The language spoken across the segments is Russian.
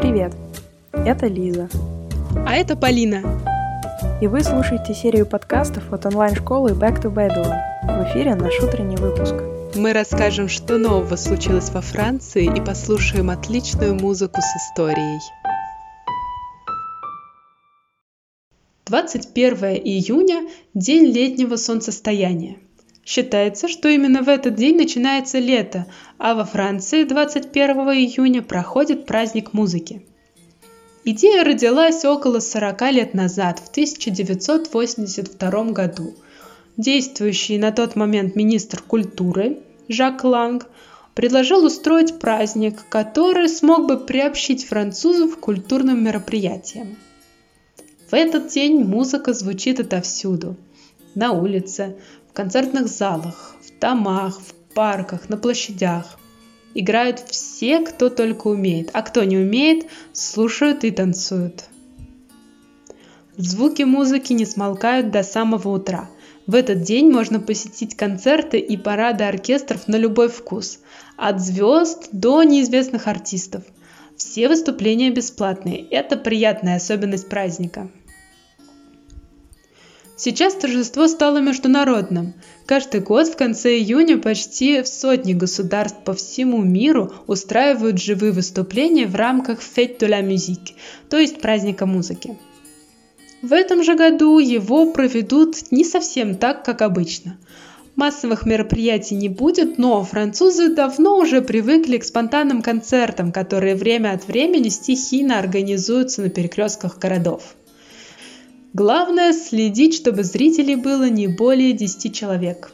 Привет! Это Лиза. А это Полина. И вы слушаете серию подкастов от онлайн-школы Back to Babylon. В эфире наш утренний выпуск. Мы расскажем, что нового случилось во Франции и послушаем отличную музыку с историей. 21 июня – день летнего солнцестояния. Считается, что именно в этот день начинается лето, а во Франции 21 июня проходит праздник музыки. Идея родилась около 40 лет назад, в 1982 году. Действующий на тот момент министр культуры Жак Ланг предложил устроить праздник, который смог бы приобщить французов к культурным мероприятиям. В этот день музыка звучит отовсюду. На улице, в концертных залах, в домах, в парках, на площадях. Играют все, кто только умеет, а кто не умеет, слушают и танцуют. Звуки музыки не смолкают до самого утра. В этот день можно посетить концерты и парады оркестров на любой вкус, от звезд до неизвестных артистов. Все выступления бесплатные, это приятная особенность праздника. Сейчас торжество стало международным. Каждый год в конце июня почти в сотни государств по всему миру устраивают живые выступления в рамках Fête de la Musique, то есть праздника музыки. В этом же году его проведут не совсем так, как обычно. Массовых мероприятий не будет, но французы давно уже привыкли к спонтанным концертам, которые время от времени стихийно организуются на перекрестках городов. Главное следить, чтобы зрителей было не более 10 человек.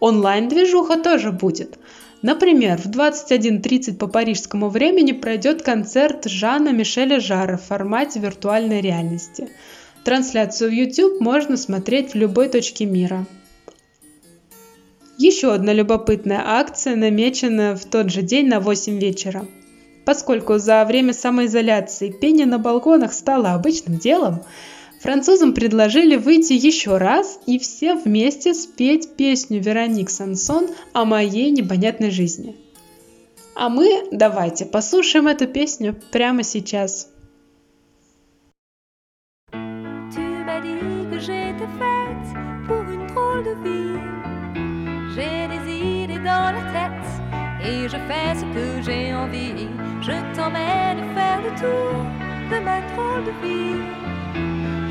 Онлайн-движуха тоже будет. Например, в 21.30 по парижскому времени пройдет концерт Жана Мишеля Жара в формате виртуальной реальности. Трансляцию в YouTube можно смотреть в любой точке мира. Еще одна любопытная акция намечена в тот же день на 8 вечера – Поскольку за время самоизоляции пение на балконах стало обычным делом, французам предложили выйти еще раз и все вместе спеть песню Вероник Сансон о моей непонятной жизни. А мы давайте послушаем эту песню прямо сейчас. J'ai des idées dans la tête et je fais ce que j'ai envie. Je t'emmène faire le tour de ma drôle de vie.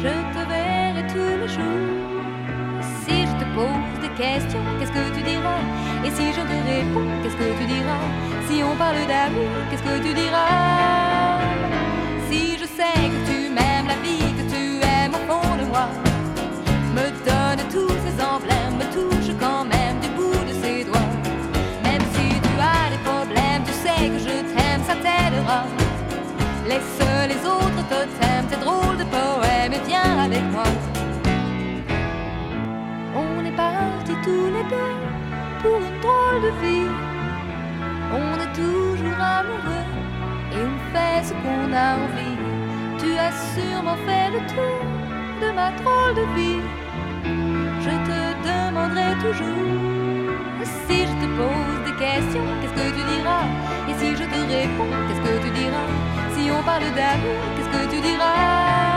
Je te verrai tous les jours. Si je te pose des questions, qu'est-ce que tu diras? Et si je te réponds, qu'est-ce que tu diras? Si on parle d'amour, qu'est-ce que tu diras? Laisse les autres totems, tes drôles de poèmes et viens avec moi. On est partis tous les deux pour une drôle de vie. On est toujours amoureux et on fait ce qu'on a envie. Tu as sûrement fait le tour de ma drôle de vie. Je te demanderai toujours si je te pose des questions, qu'est-ce que tu diras? Et si je te réponds, qu'est-ce que tu diras? Si on parle d'amour, qu'est-ce que tu diras?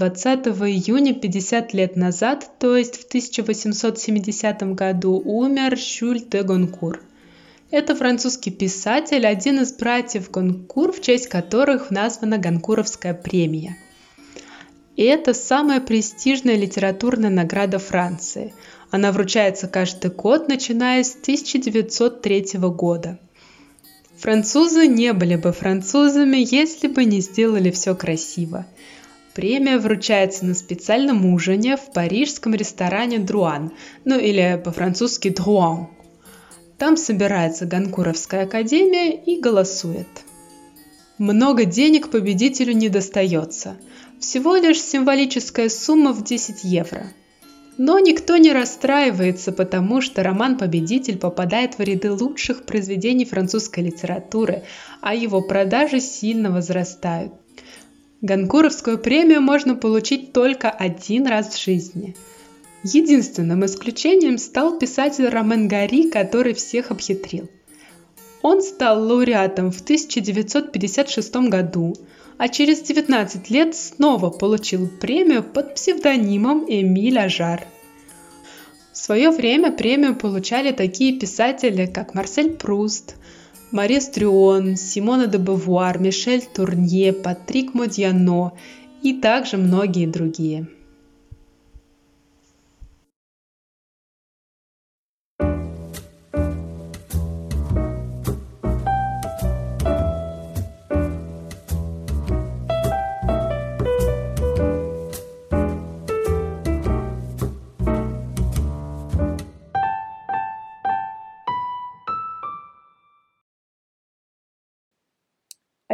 20 июня 50 лет назад, то есть в 1870 году, умер Жюль де Гонкур. Это французский писатель, один из братьев Гонкур, в честь которых названа Гонкуровская премия. И это самая престижная литературная награда Франции. Она вручается каждый год, начиная с 1903 года. Французы не были бы французами, если бы не сделали все красиво. Премия вручается на специальном ужине в парижском ресторане Друан, ну или по-французски Друан. Там собирается Ганкуровская академия и голосует. Много денег победителю не достается. Всего лишь символическая сумма в 10 евро – но никто не расстраивается, потому что роман-победитель попадает в ряды лучших произведений французской литературы, а его продажи сильно возрастают. Ганкуровскую премию можно получить только один раз в жизни. Единственным исключением стал писатель Ромен Гари, который всех обхитрил. Он стал лауреатом в 1956 году, а через 19 лет снова получил премию под псевдонимом Эмиль Ажар. В свое время премию получали такие писатели, как Марсель Пруст, Марис Трюон, Симона де Бавуар, Мишель Турнье, Патрик Модьяно и также многие другие.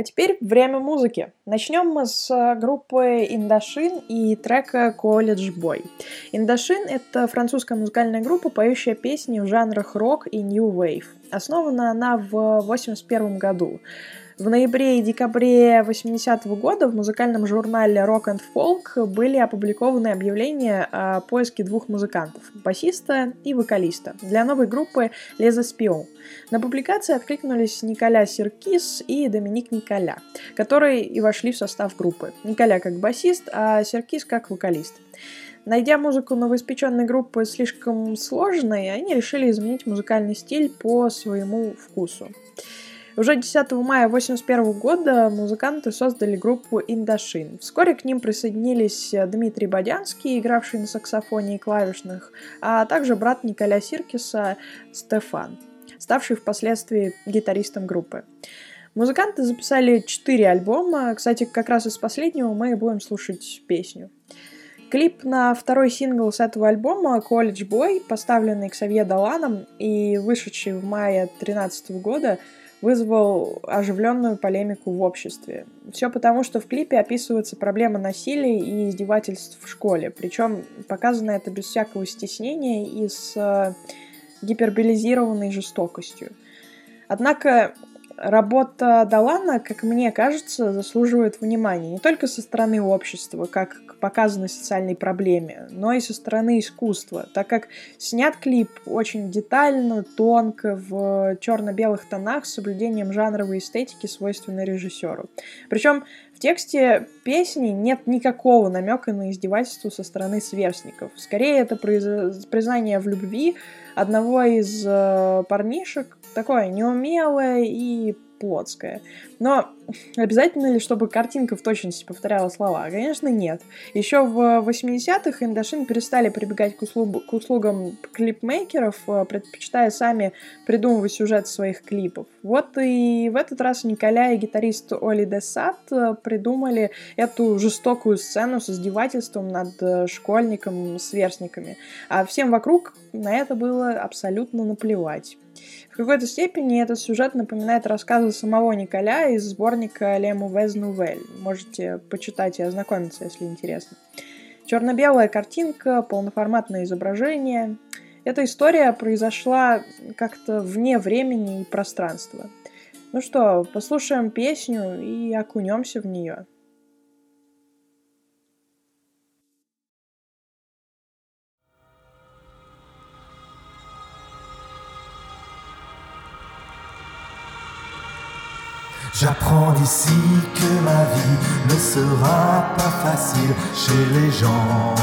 Теперь время музыки. Начнем мы с э, группы Индашин и трека College Boy. Индашин — это французская музыкальная группа, поющая песни в жанрах рок и new wave. Основана она в 1981 году. В ноябре и декабре 80-го года в музыкальном журнале Rock and Folk были опубликованы объявления о поиске двух музыкантов – басиста и вокалиста для новой группы Les Espions. На публикации откликнулись Николя Серкис и Доминик Николя, которые и вошли в состав группы. Николя как басист, а Серкис как вокалист. Найдя музыку новоиспеченной группы слишком сложной, они решили изменить музыкальный стиль по своему вкусу. Уже 10 мая 1981 года музыканты создали группу Индашин. Вскоре к ним присоединились Дмитрий Бодянский, игравший на саксофоне и клавишных, а также брат Николя Сиркиса Стефан, ставший впоследствии гитаристом группы. Музыканты записали 4 альбома, кстати, как раз из последнего мы будем слушать песню. Клип на второй сингл с этого альбома «College Boy», поставленный Ксавье Даланом и вышедший в мае 2013 года, вызвал оживленную полемику в обществе. Все потому, что в клипе описывается проблема насилия и издевательств в школе. Причем показано это без всякого стеснения и с э, гиперболизированной жестокостью. Однако работа Далана, как мне кажется, заслуживает внимания не только со стороны общества, как к показанной социальной проблеме, но и со стороны искусства, так как снят клип очень детально, тонко, в черно-белых тонах с соблюдением жанровой эстетики, свойственной режиссеру. Причем в тексте песни нет никакого намека на издевательство со стороны сверстников. Скорее, это признание в любви одного из э, парнишек, такое неумелое и плотское. Но обязательно ли, чтобы картинка в точности повторяла слова? Конечно, нет. Еще в 80-х Индашин перестали прибегать к, услуг, к услугам клипмейкеров, э, предпочитая сами придумывать сюжет своих клипов. Вот и в этот раз Николя и гитарист Оли Десат э, придумали эту жестокую сцену с издевательством над э, школьником, сверстниками. А всем вокруг на это было абсолютно наплевать. В какой-то степени этот сюжет напоминает рассказы самого Николя из сборника «Le Mauvaise Nouvelle». Можете почитать и ознакомиться, если интересно. Черно-белая картинка, полноформатное изображение. Эта история произошла как-то вне времени и пространства. Ну что, послушаем песню и окунемся в нее. J'apprends d'ici que ma vie ne sera pas facile chez les gens.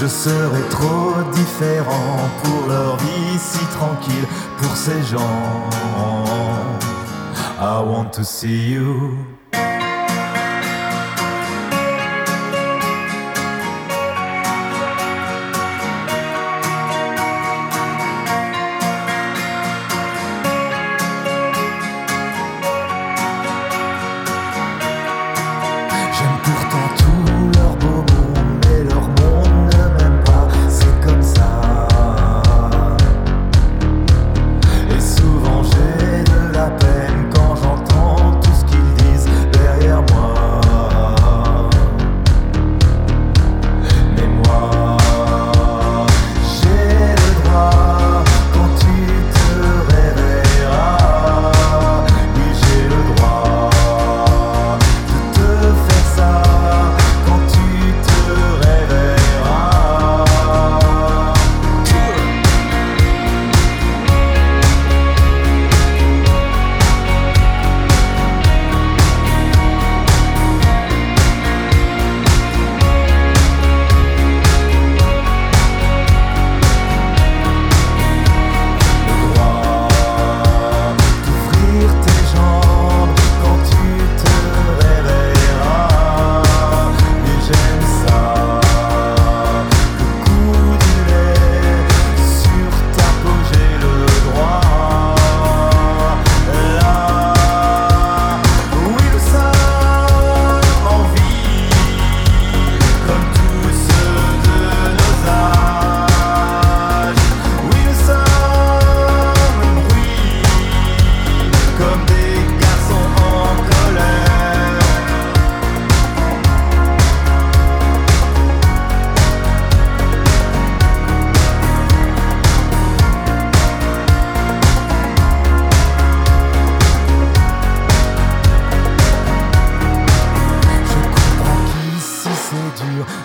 Je serai trop différent pour leur vie si tranquille, pour ces gens. I want to see you.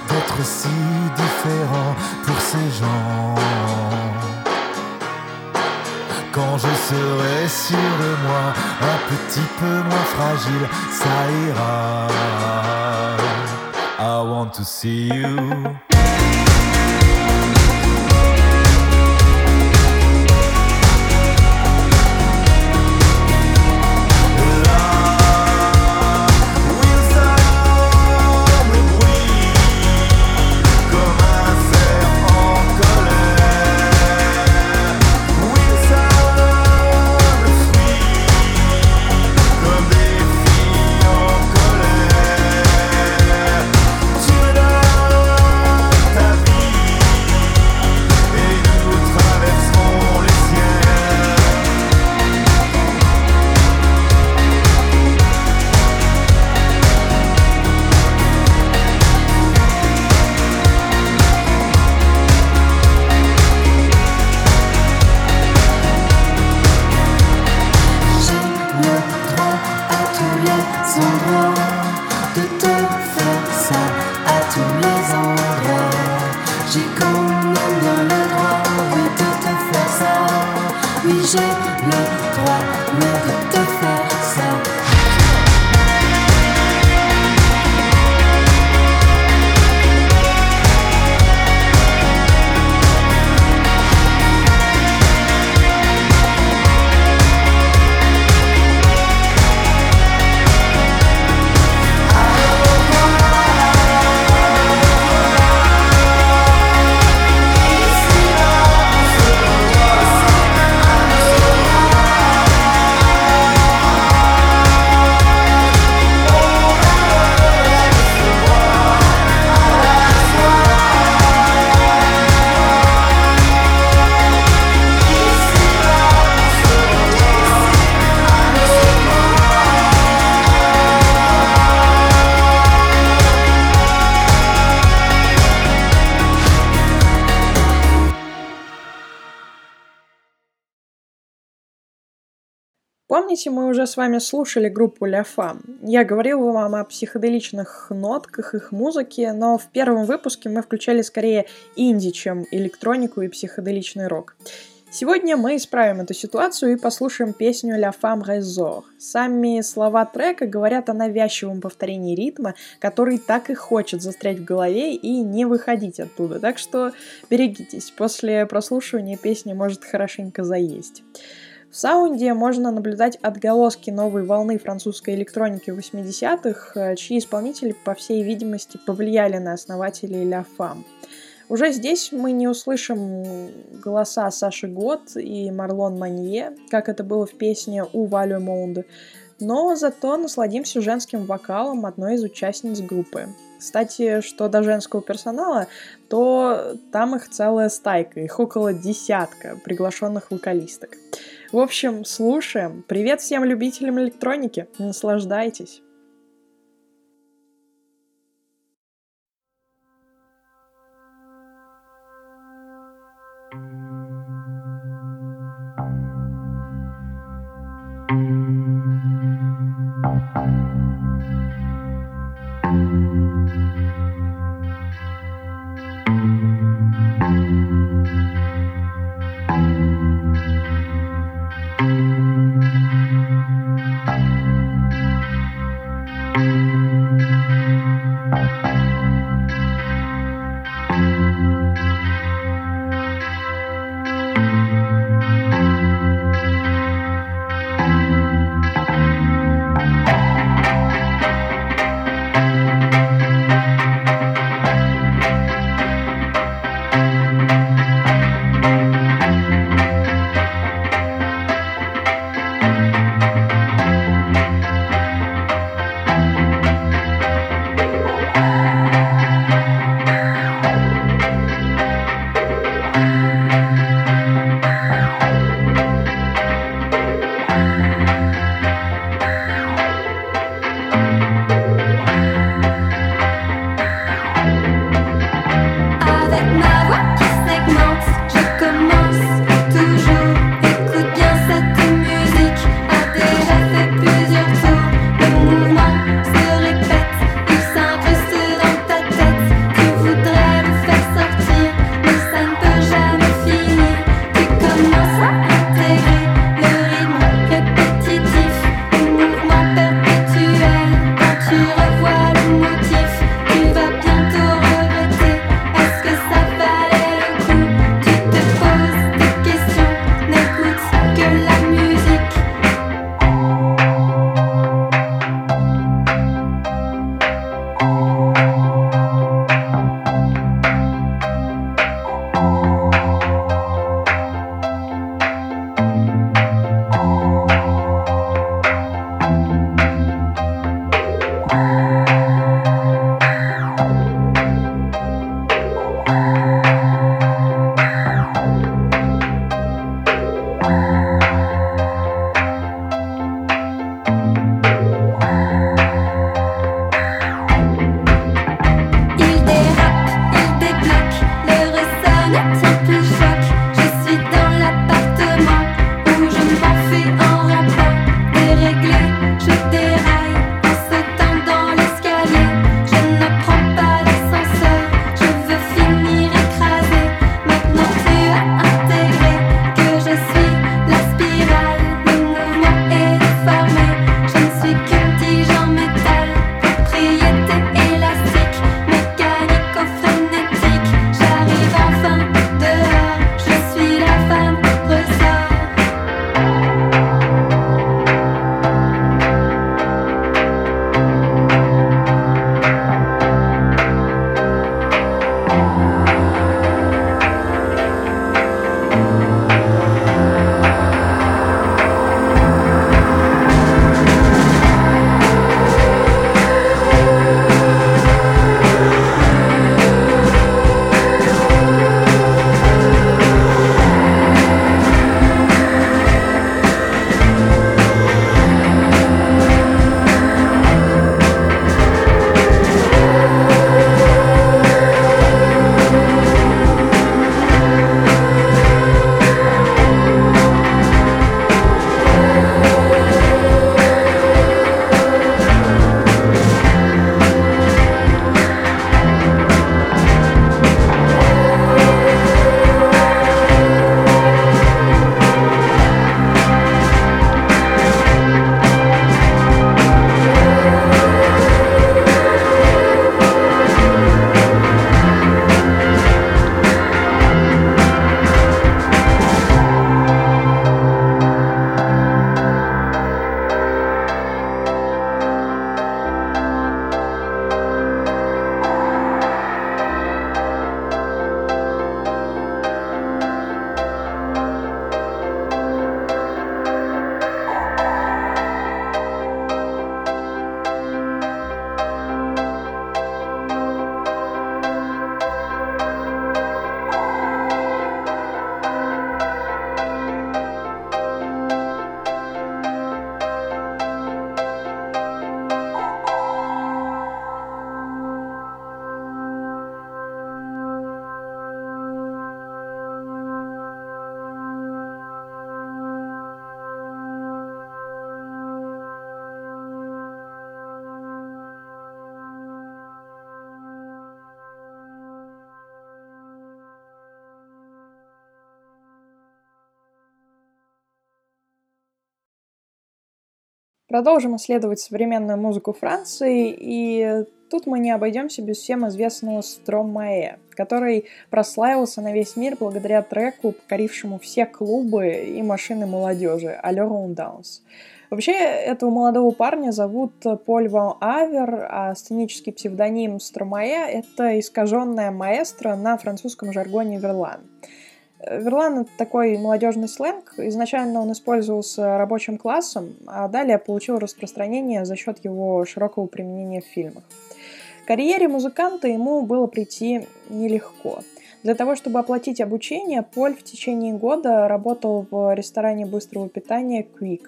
d'être si différent pour ces gens. Quand je serai sûr de moi, un petit peu moins fragile, ça ira. I want to see you. Помните, мы уже с вами слушали группу Ля Фам? Я говорила вам о психоделичных нотках их музыки, но в первом выпуске мы включали скорее инди, чем электронику и психоделичный рок. Сегодня мы исправим эту ситуацию и послушаем песню «La femme réseau». Сами слова трека говорят о навязчивом повторении ритма, который так и хочет застрять в голове и не выходить оттуда. Так что берегитесь, после прослушивания песни может хорошенько заесть. В саунде можно наблюдать отголоски новой волны французской электроники 80-х, чьи исполнители, по всей видимости, повлияли на основателей La Femme. Уже здесь мы не услышим голоса Саши Гот и Марлон Манье, как это было в песне «У Валю Моунде», но зато насладимся женским вокалом одной из участниц группы. Кстати, что до женского персонала, то там их целая стайка, их около десятка приглашенных вокалисток. В общем, слушаем. Привет всем любителям электроники. Наслаждайтесь. Продолжим исследовать современную музыку Франции, и тут мы не обойдемся без всем известного Стромае, который прославился на весь мир благодаря треку, покорившему все клубы и машины молодежи «Алло Даунс». Вообще, этого молодого парня зовут Поль Ван Авер, а сценический псевдоним Стромае — это искаженная маэстро на французском жаргоне «Верлан». Верлан — это такой молодежный сленг. Изначально он использовался рабочим классом, а далее получил распространение за счет его широкого применения в фильмах. К карьере музыканта ему было прийти нелегко. Для того, чтобы оплатить обучение, Поль в течение года работал в ресторане быстрого питания Quick.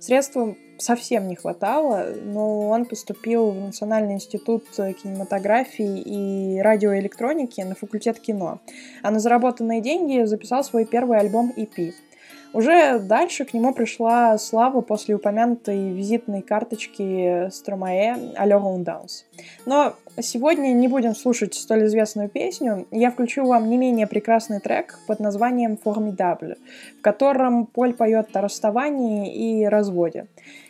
Средств совсем не хватало, но он поступил в Национальный институт кинематографии и радиоэлектроники на факультет кино, а на заработанные деньги записал свой первый альбом EP. Уже дальше к нему пришла слава после упомянутой визитной карточки Стромае «Алло Даунс». Но Сегодня не будем слушать столь известную песню. Я включу вам не менее прекрасный трек под названием «Formidable», в котором Поль поет о расставании и разводе.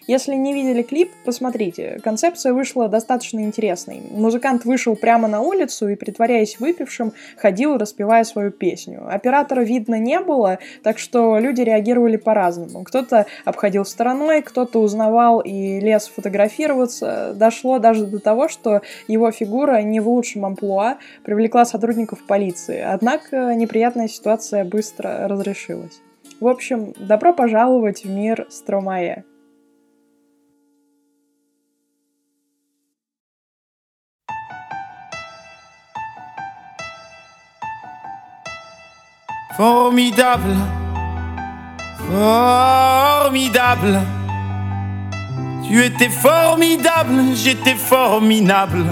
Если не видели клип, посмотрите. Концепция вышла достаточно интересной. Музыкант вышел прямо на улицу и, притворяясь выпившим, ходил, распевая свою песню. Оператора видно не было, так что люди реагировали по-разному. Кто-то обходил стороной, кто-то узнавал и лез фотографироваться. Дошло даже до того, что его фигура не в лучшем амплуа привлекла сотрудников полиции. Однако неприятная ситуация быстро разрешилась. В общем, добро пожаловать в мир Стромае. Formidable, formidable. Tu étais formidable, j'étais formidable.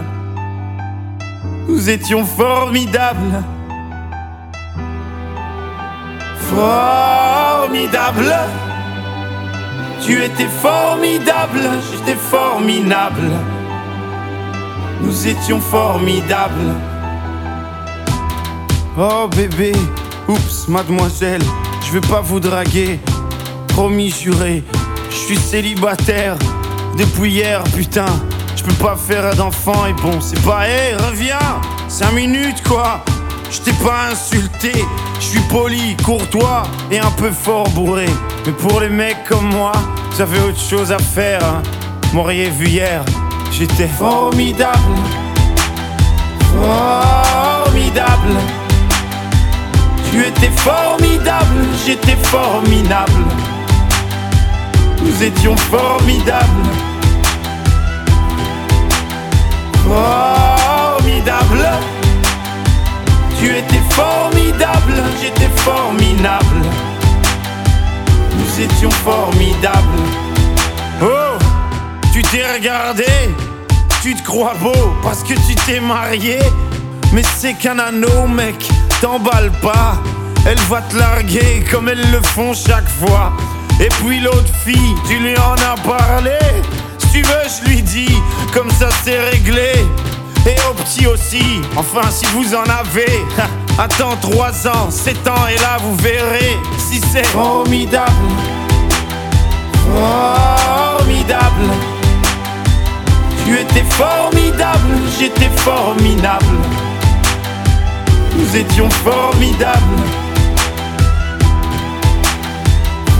Nous étions formidables. Formidable. Tu étais formidable, j'étais formidable. Nous étions formidables. Oh bébé, oups, mademoiselle, je vais pas vous draguer. Promis juré, je suis célibataire depuis hier, putain. Je peux pas faire d'enfant et bon, c'est pas, hé, reviens, 5 minutes quoi. Je t'ai pas insulté, je suis poli, courtois et un peu fort bourré. Mais pour les mecs comme moi, vous avez autre chose à faire. Hein. M'auriez vu hier, j'étais formidable. Formidable. Tu étais formidable, j'étais formidable. Nous étions formidables. Formidable. Tu étais formidable, j'étais formidable. Nous étions formidables. Oh, tu t'es regardé, tu te crois beau parce que tu t'es marié. Mais c'est qu'un anneau, mec, t'emballe pas. Elle va te larguer comme elles le font chaque fois. Et puis l'autre fille, tu lui en as parlé. Si tu veux, je lui dis, comme ça c'est réglé. Et au petit aussi, enfin si vous en avez. Attends 3 ans, 7 ans, et là vous verrez si c'est formidable. Formidable. Tu étais formidable, j'étais formidable. Nous étions formidables.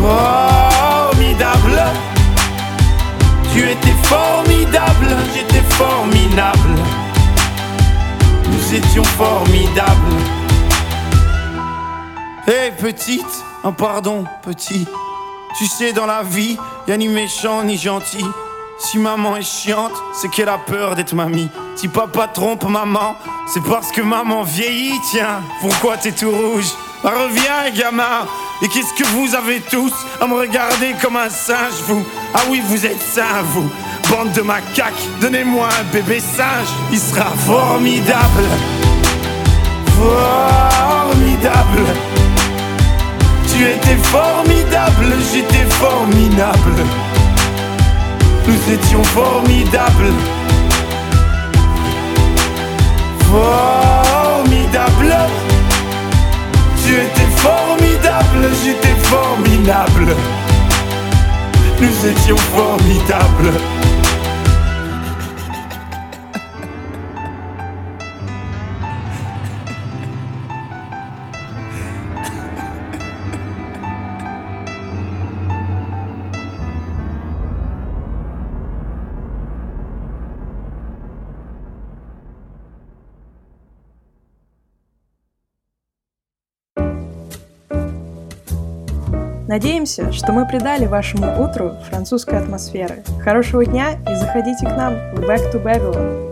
Formidable. Tu étais formidable, j'étais formidable. Nous étions formidables. Hé petite, un pardon petit. Tu sais dans la vie, y a ni méchant ni gentil. Si maman est chiante, c'est qu'elle a peur d'être mamie. Si papa trompe maman, c'est parce que maman vieillit, tiens. Pourquoi t'es tout rouge? Bah, Reviens, gamin. Et qu'est-ce que vous avez tous à me regarder comme un singe, vous? Ah oui, vous êtes sains, vous. Bande de macaques, donnez-moi un bébé singe. Il sera formidable. Formidable. Tu étais formidable, j'étais formidable. Nous étions formidables. Formidable. Tu étais formidable, j'étais formidable. nous étions formidables. Надеемся, что мы придали вашему утру французской атмосферы. Хорошего дня и заходите к нам в Back to Babylon.